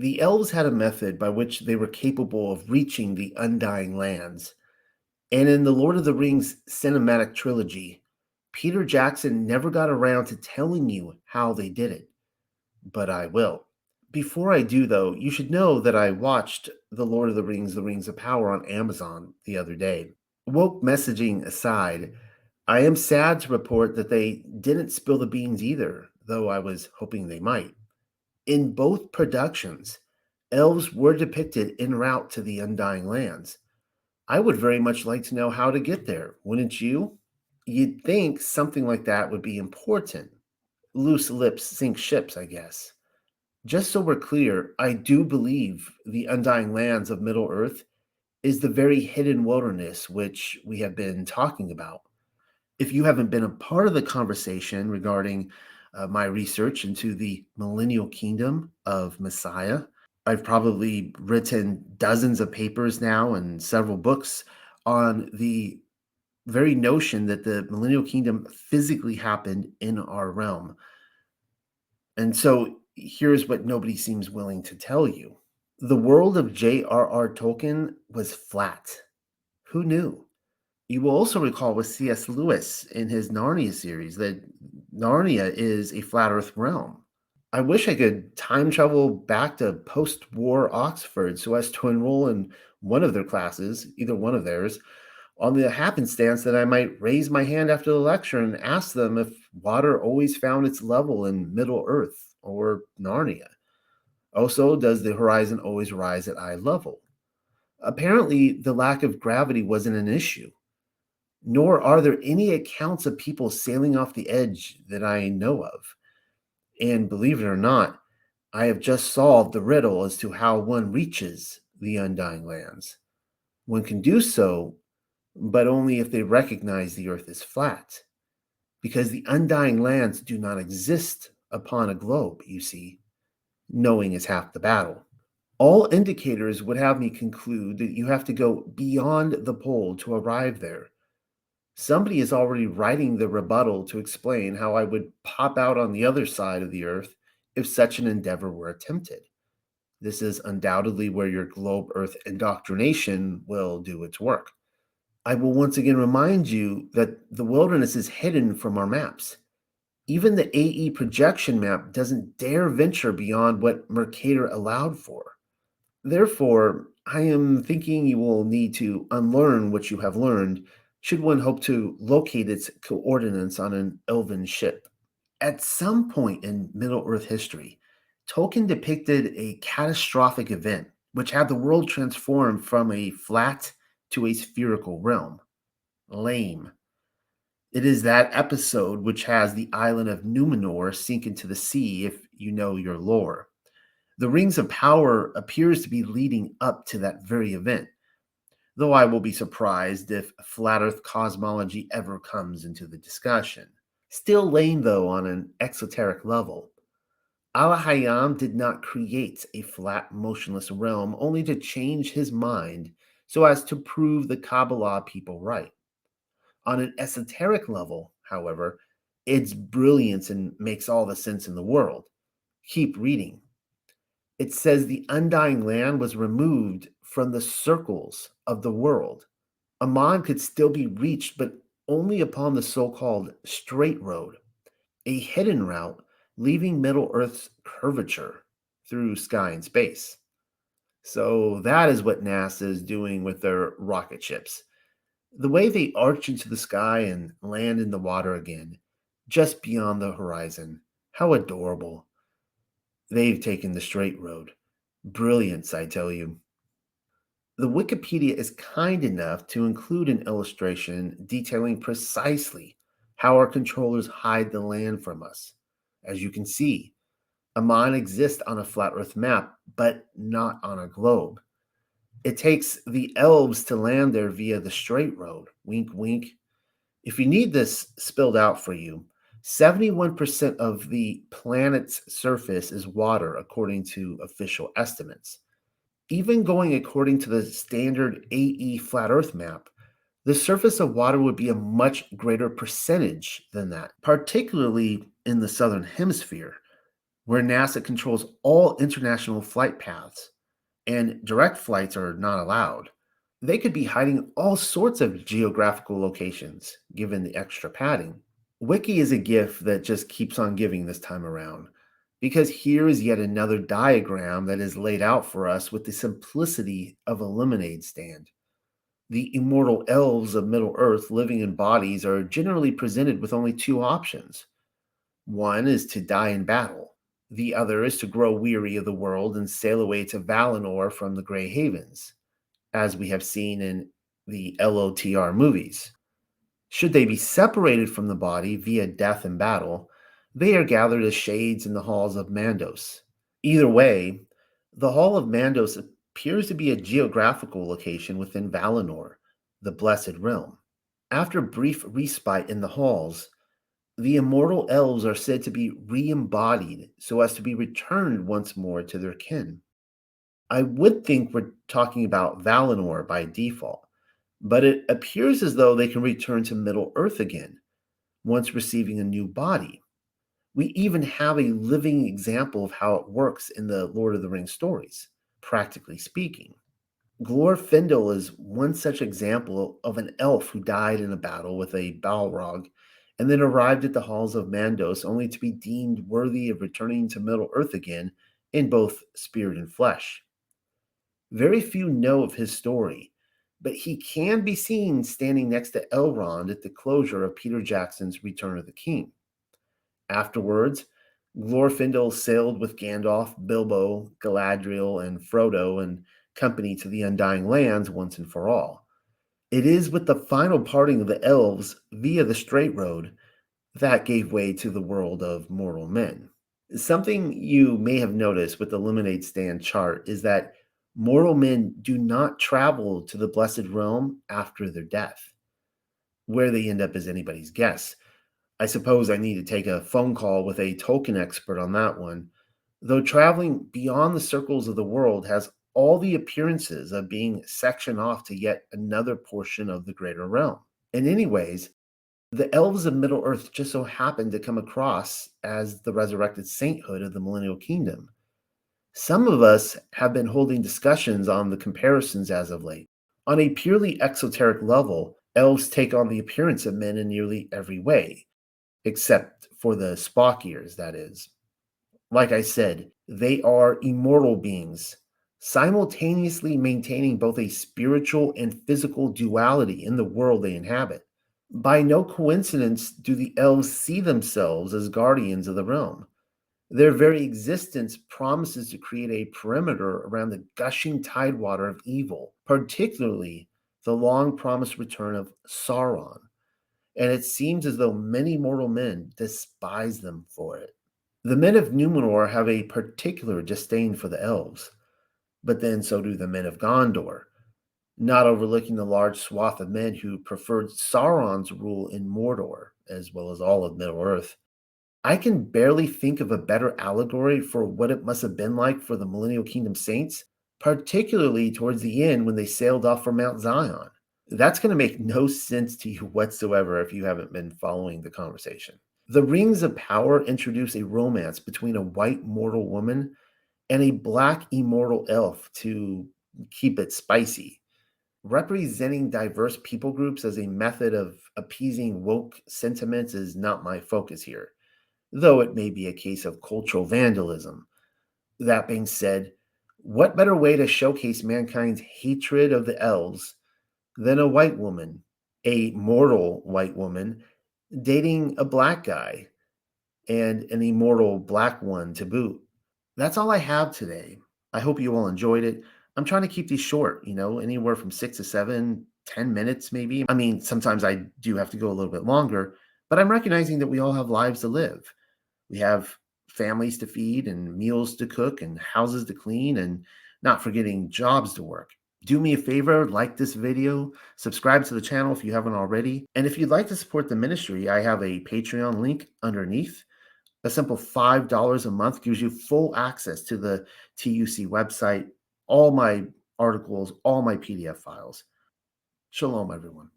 The elves had a method by which they were capable of reaching the undying lands. And in the Lord of the Rings cinematic trilogy, Peter Jackson never got around to telling you how they did it. But I will. Before I do, though, you should know that I watched The Lord of the Rings, The Rings of Power on Amazon the other day. Woke messaging aside, I am sad to report that they didn't spill the beans either, though I was hoping they might. In both productions, elves were depicted en route to the Undying Lands. I would very much like to know how to get there, wouldn't you? You'd think something like that would be important. Loose lips sink ships, I guess. Just so we're clear, I do believe the Undying Lands of Middle Earth is the very hidden wilderness which we have been talking about. If you haven't been a part of the conversation regarding uh, my research into the millennial kingdom of Messiah. I've probably written dozens of papers now and several books on the very notion that the millennial kingdom physically happened in our realm. And so here's what nobody seems willing to tell you the world of J.R.R. Tolkien was flat. Who knew? You will also recall with C.S. Lewis in his Narnia series that Narnia is a flat earth realm. I wish I could time travel back to post war Oxford so as to enroll in one of their classes, either one of theirs, on the happenstance that I might raise my hand after the lecture and ask them if water always found its level in Middle Earth or Narnia. Also, does the horizon always rise at eye level? Apparently, the lack of gravity wasn't an issue nor are there any accounts of people sailing off the edge that I know of. And believe it or not, I have just solved the riddle as to how one reaches the undying lands. One can do so, but only if they recognize the earth is flat, because the undying lands do not exist upon a globe, you see. Knowing is half the battle. All indicators would have me conclude that you have to go beyond the pole to arrive there Somebody is already writing the rebuttal to explain how I would pop out on the other side of the earth if such an endeavor were attempted. This is undoubtedly where your globe earth indoctrination will do its work. I will once again remind you that the wilderness is hidden from our maps. Even the AE projection map doesn't dare venture beyond what Mercator allowed for. Therefore, I am thinking you will need to unlearn what you have learned should one hope to locate its coordinates on an elven ship. At some point in Middle Earth history, Tolkien depicted a catastrophic event which had the world transformed from a flat to a spherical realm. Lame. It is that episode which has the island of Numenor sink into the sea if you know your lore. The Rings of Power appears to be leading up to that very event though I will be surprised if flat earth cosmology ever comes into the discussion. Still lame, though, on an exoteric level. Elohim did not create a flat, motionless realm only to change his mind so as to prove the Kabbalah people right. On an esoteric level, however, it's brilliance and makes all the sense in the world. Keep reading. It says the undying land was removed from the circles of the world. Aman could still be reached, but only upon the so called straight road, a hidden route leaving Middle Earth's curvature through sky and space. So that is what NASA is doing with their rocket ships. The way they arch into the sky and land in the water again, just beyond the horizon. How adorable. They've taken the straight road. Brilliance, I tell you. The Wikipedia is kind enough to include an illustration detailing precisely how our controllers hide the land from us. As you can see, Aman exists on a flat earth map, but not on a globe. It takes the elves to land there via the straight road. Wink, wink. If you need this spilled out for you, 71% of the planet's surface is water, according to official estimates even going according to the standard AE flat Earth map, the surface of water would be a much greater percentage than that, particularly in the southern hemisphere. where NASA controls all international flight paths and direct flights are not allowed. They could be hiding all sorts of geographical locations given the extra padding. Wiki is a gift that just keeps on giving this time around because here is yet another diagram that is laid out for us with the simplicity of a lemonade stand. The immortal elves of Middle Earth living in bodies are generally presented with only two options. One is to die in battle, the other is to grow weary of the world and sail away to Valinor from the Grey Havens, as we have seen in the LOTR movies. Should they be separated from the body via death and battle, they are gathered as shades in the halls of Mandos. Either way, the Hall of Mandos appears to be a geographical location within Valinor, the Blessed Realm. After brief respite in the halls, the immortal elves are said to be re embodied so as to be returned once more to their kin. I would think we're talking about Valinor by default, but it appears as though they can return to Middle Earth again once receiving a new body. We even have a living example of how it works in the Lord of the Rings stories, practically speaking. Glorfindel is one such example of an elf who died in a battle with a Balrog and then arrived at the halls of Mandos only to be deemed worthy of returning to Middle Earth again in both spirit and flesh. Very few know of his story, but he can be seen standing next to Elrond at the closure of Peter Jackson's Return of the King. Afterwards, Glorfindel sailed with Gandalf, Bilbo, Galadriel, and Frodo and company to the Undying Lands once and for all. It is with the final parting of the elves via the straight road that gave way to the world of mortal men. Something you may have noticed with the Lemonade Stand chart is that mortal men do not travel to the blessed realm after their death. Where they end up is anybody's guess. I suppose I need to take a phone call with a Tolkien expert on that one. Though traveling beyond the circles of the world has all the appearances of being sectioned off to yet another portion of the greater realm. In any ways, the elves of Middle Earth just so happened to come across as the resurrected sainthood of the millennial kingdom. Some of us have been holding discussions on the comparisons as of late. On a purely exoteric level, elves take on the appearance of men in nearly every way, except for the Spock ears, that is. Like I said, they are immortal beings, simultaneously maintaining both a spiritual and physical duality in the world they inhabit. By no coincidence do the elves see themselves as guardians of the realm. Their very existence promises to create a perimeter around the gushing tidewater of evil, particularly the long promised return of Sauron. And it seems as though many mortal men despise them for it. The men of Numenor have a particular disdain for the elves, but then so do the men of Gondor, not overlooking the large swath of men who preferred Sauron's rule in Mordor, as well as all of Middle Earth. I can barely think of a better allegory for what it must have been like for the Millennial Kingdom saints, particularly towards the end when they sailed off for Mount Zion. That's going to make no sense to you whatsoever if you haven't been following the conversation. The Rings of Power introduce a romance between a white mortal woman and a black immortal elf to keep it spicy. Representing diverse people groups as a method of appeasing woke sentiments is not my focus here though it may be a case of cultural vandalism. That being said, what better way to showcase mankind's hatred of the elves than a white woman, a mortal white woman, dating a black guy and an immortal black one to boot? That's all I have today. I hope you all enjoyed it. I'm trying to keep these short, you know, anywhere from six to seven, ten minutes maybe. I mean, sometimes I do have to go a little bit longer, but I'm recognizing that we all have lives to live we have families to feed and meals to cook and houses to clean and not forgetting jobs to work. Do me a favor, like this video, subscribe to the channel if you haven't already. And if you'd like to support the ministry, I have a Patreon link underneath. A simple $5 a month gives you full access to the TUC website, all my articles, all my PDF files. Shalom, everyone.